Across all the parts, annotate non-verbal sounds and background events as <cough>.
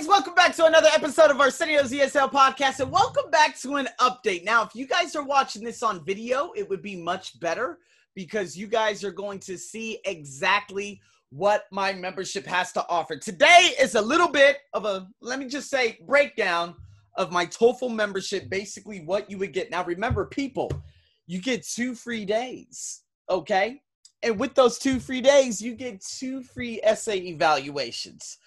guys, welcome back to another episode of Arsenio's ESL podcast, and welcome back to an update. Now, if you guys are watching this on video, it would be much better because you guys are going to see exactly what my membership has to offer. Today is a little bit of a, let me just say, breakdown of my TOEFL membership, basically what you would get. Now, remember, people, you get two free days, okay? And with those two free days, you get two free essay evaluations.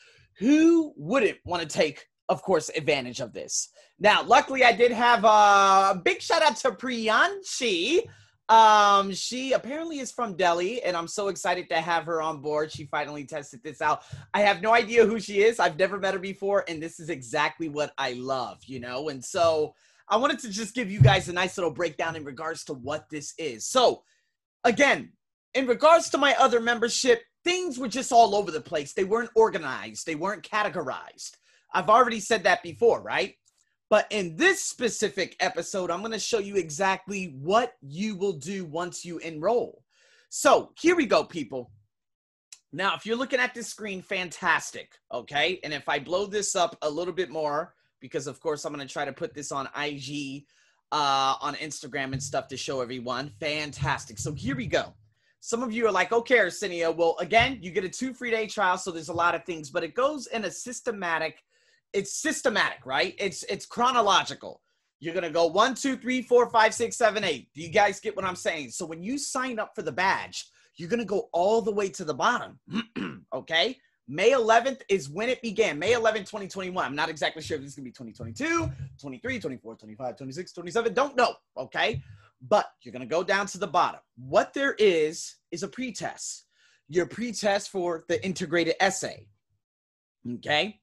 Who wouldn't want to take, of course, advantage of this? Now, luckily, I did have a big shout out to Priyanshi. Um, she apparently is from Delhi, and I'm so excited to have her on board. She finally tested this out. I have no idea who she is. I've never met her before, and this is exactly what I love, you know. And so I wanted to just give you guys a nice little breakdown in regards to what this is. So, again, in regards to my other membership, things were just all over the place. They weren't organized, they weren't categorized. I've already said that before, right? But in this specific episode, I'm going to show you exactly what you will do once you enroll. So here we go, people. Now, if you're looking at this screen, fantastic. Okay. And if I blow this up a little bit more, because of course I'm going to try to put this on IG, uh, on Instagram and stuff to show everyone. Fantastic. So here we go. Some of you are like, okay, Arsenio. Well, again, you get a two free day trial, so there's a lot of things, but it goes in a systematic. It's systematic, right? It's it's chronological. You're gonna go one, two, three, four, five, six, seven, eight. Do you guys get what I'm saying? So when you sign up for the badge, you're gonna go all the way to the bottom. <clears throat> okay. May 11th is when it began. May 11, 2021. I'm not exactly sure if this is to be 2022, 23, 24, 25, 26, 27. Don't know. Okay but you're going to go down to the bottom. What there is is a pretest. Your pretest for the integrated essay. Okay?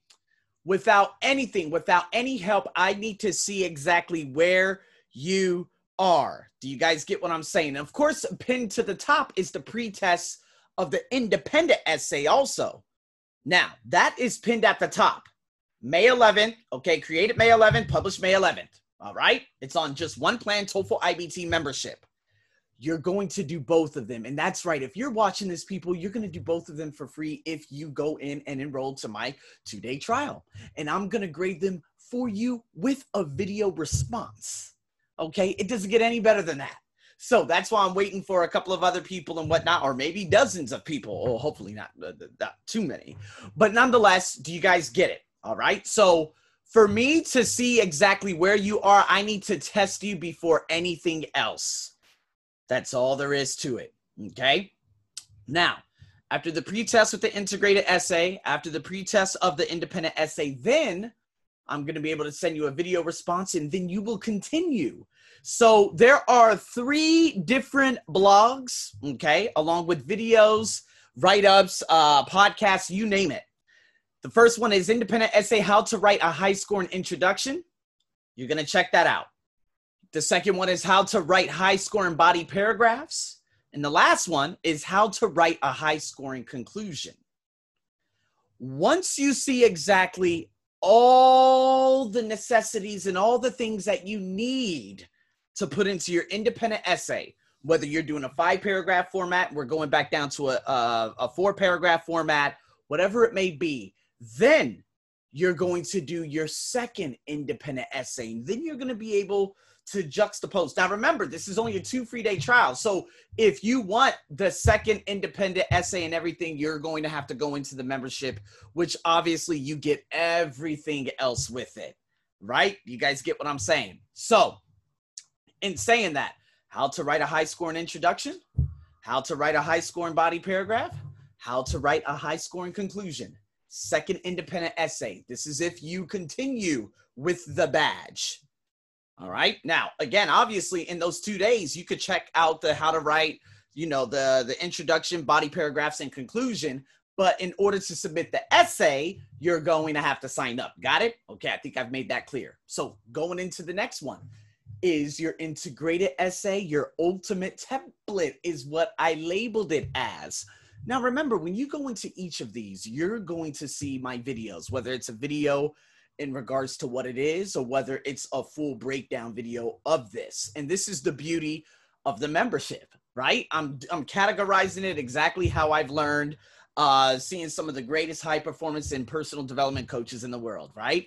Without anything, without any help, I need to see exactly where you are. Do you guys get what I'm saying? of course, pinned to the top is the pretest of the independent essay also. Now, that is pinned at the top. May 11th, okay, created May 11th, published May 11th. All right. It's on just one plan, TOEFL IBT membership. You're going to do both of them. And that's right. If you're watching this, people, you're going to do both of them for free if you go in and enroll to my two day trial. And I'm going to grade them for you with a video response. Okay. It doesn't get any better than that. So that's why I'm waiting for a couple of other people and whatnot, or maybe dozens of people. Or hopefully not, uh, not too many. But nonetheless, do you guys get it? All right. So for me to see exactly where you are, I need to test you before anything else. That's all there is to it. Okay. Now, after the pretest with the integrated essay, after the pretest of the independent essay, then I'm going to be able to send you a video response and then you will continue. So there are three different blogs, okay, along with videos, write ups, uh, podcasts, you name it. The first one is Independent Essay How to Write a High Scoring Introduction. You're going to check that out. The second one is How to Write High Scoring Body Paragraphs. And the last one is How to Write a High Scoring Conclusion. Once you see exactly all the necessities and all the things that you need to put into your independent essay, whether you're doing a five paragraph format, we're going back down to a, a, a four paragraph format, whatever it may be, then you're going to do your second independent essay. And then you're going to be able to juxtapose. Now, remember, this is only a two free day trial. So if you want the second independent essay and everything, you're going to have to go into the membership, which obviously you get everything else with it, right? You guys get what I'm saying? So, in saying that, how to write a high scoring introduction, how to write a high scoring body paragraph, how to write a high scoring conclusion second independent essay. This is if you continue with the badge. All right. Now, again, obviously, in those two days, you could check out the how to write, you know, the the introduction, body paragraphs, and conclusion. But in order to submit the essay, you're going to have to sign up. Got it? Okay, I think I've made that clear. So going into the next one is your integrated essay, your ultimate template is what I labeled it as. Now, remember, when you go into each of these, you're going to see my videos, whether it's a video in regards to what it is or whether it's a full breakdown video of this. And this is the beauty of the membership, right? I'm, I'm categorizing it exactly how I've learned uh, seeing some of the greatest high performance and personal development coaches in the world, right?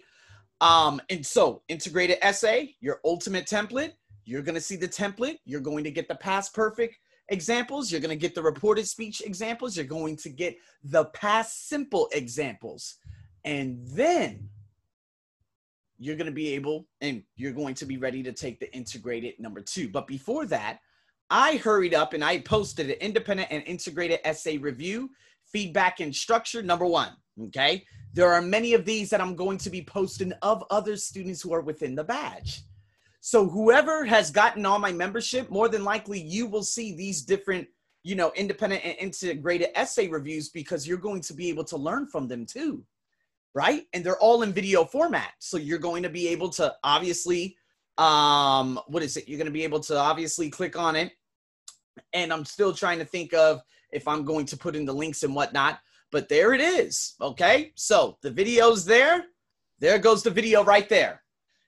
Um, and so, integrated essay, your ultimate template, you're going to see the template. You're going to get the past perfect examples. You're going to get the reported speech examples. You're going to get the past simple examples. And then you're going to be able and you're going to be ready to take the integrated number two. But before that, I hurried up and I posted an independent and integrated essay review, feedback and structure number one. Okay. There are many of these that I'm going to be posting of other students who are within the badge. So whoever has gotten all my membership, more than likely you will see these different, you know, independent and integrated essay reviews because you're going to be able to learn from them too. Right? And they're all in video format. So you're going to be able to obviously um what is it? You're going to be able to obviously click on it. And I'm still trying to think of if I'm going to put in the links and whatnot, but there it is. Okay. So the video's there. There goes the video right there.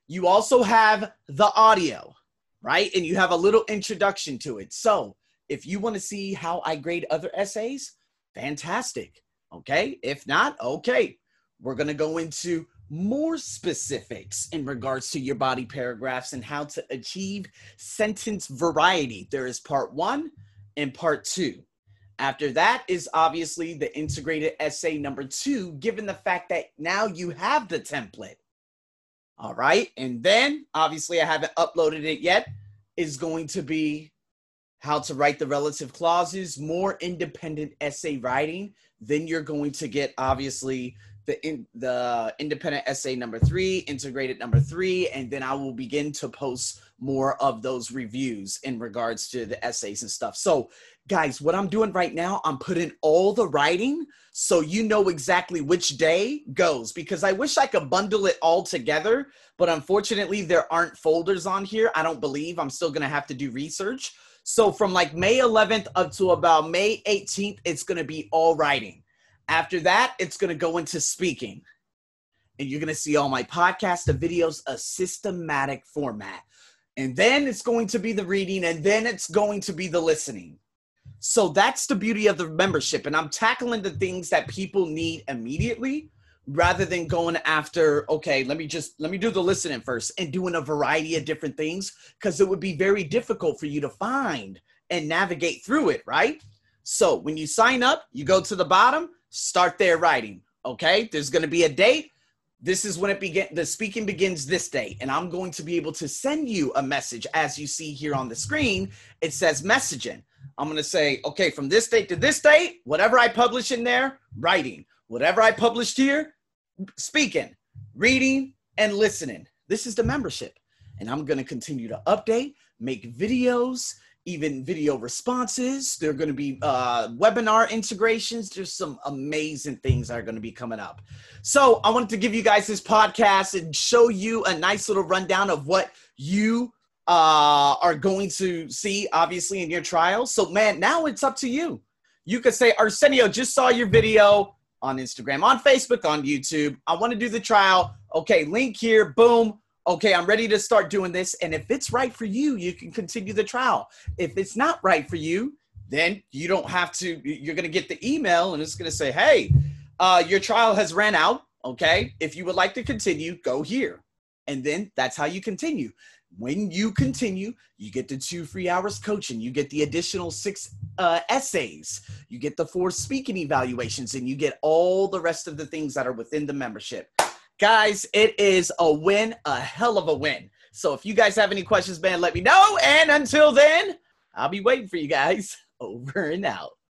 You also have the audio, right? And you have a little introduction to it. So if you want to see how I grade other essays, fantastic. Okay. If not, okay. We're going to go into more specifics in regards to your body paragraphs and how to achieve sentence variety. There is part one and part two. After that is obviously the integrated essay number two, given the fact that now you have the template. All right. And then obviously I haven't uploaded it yet, is going to be how to write the relative clauses, more independent essay writing. Then you're going to get obviously the in, the independent essay number three, integrated number three, and then I will begin to post more of those reviews in regards to the essays and stuff. So, guys, what I'm doing right now, I'm putting all the writing so you know exactly which day goes because I wish I could bundle it all together, but unfortunately, there aren't folders on here. I don't believe I'm still gonna have to do research. So, from like May 11th up to about May 18th, it's gonna be all writing. After that, it's going to go into speaking. And you're going to see all my podcasts and videos, a systematic format. And then it's going to be the reading, and then it's going to be the listening. So that's the beauty of the membership. And I'm tackling the things that people need immediately rather than going after, okay, let me just let me do the listening first and doing a variety of different things because it would be very difficult for you to find and navigate through it, right? So when you sign up, you go to the bottom, start their writing. Okay, there's going to be a date. This is when it begin. The speaking begins this date, and I'm going to be able to send you a message as you see here on the screen. It says messaging. I'm going to say, okay, from this date to this date, whatever I publish in there, writing. Whatever I published here, speaking, reading, and listening. This is the membership. And I'm going to continue to update, make videos, even video responses. There are going to be uh, webinar integrations. There's some amazing things that are going to be coming up. So I wanted to give you guys this podcast and show you a nice little rundown of what you uh, are going to see, obviously, in your trial. So, man, now it's up to you. You could say, Arsenio, just saw your video on Instagram, on Facebook, on YouTube. I want to do the trial. Okay, link here. Boom okay, I'm ready to start doing this. And if it's right for you, you can continue the trial. If it's not right for you, then you don't have to, you're going to get the email and it's going to say, hey, uh, your trial has ran out. Okay. If you would like to continue, go here. And then that's how you continue. When you continue, you get the two free hours coaching, you get the additional six uh, essays, you get the four speaking evaluations, and you get all the rest of the things that are within the membership. Guys, it is a win, a hell of a win. So if you guys have any questions, man, let me know. And until then, I'll be waiting for you guys <laughs> over and out.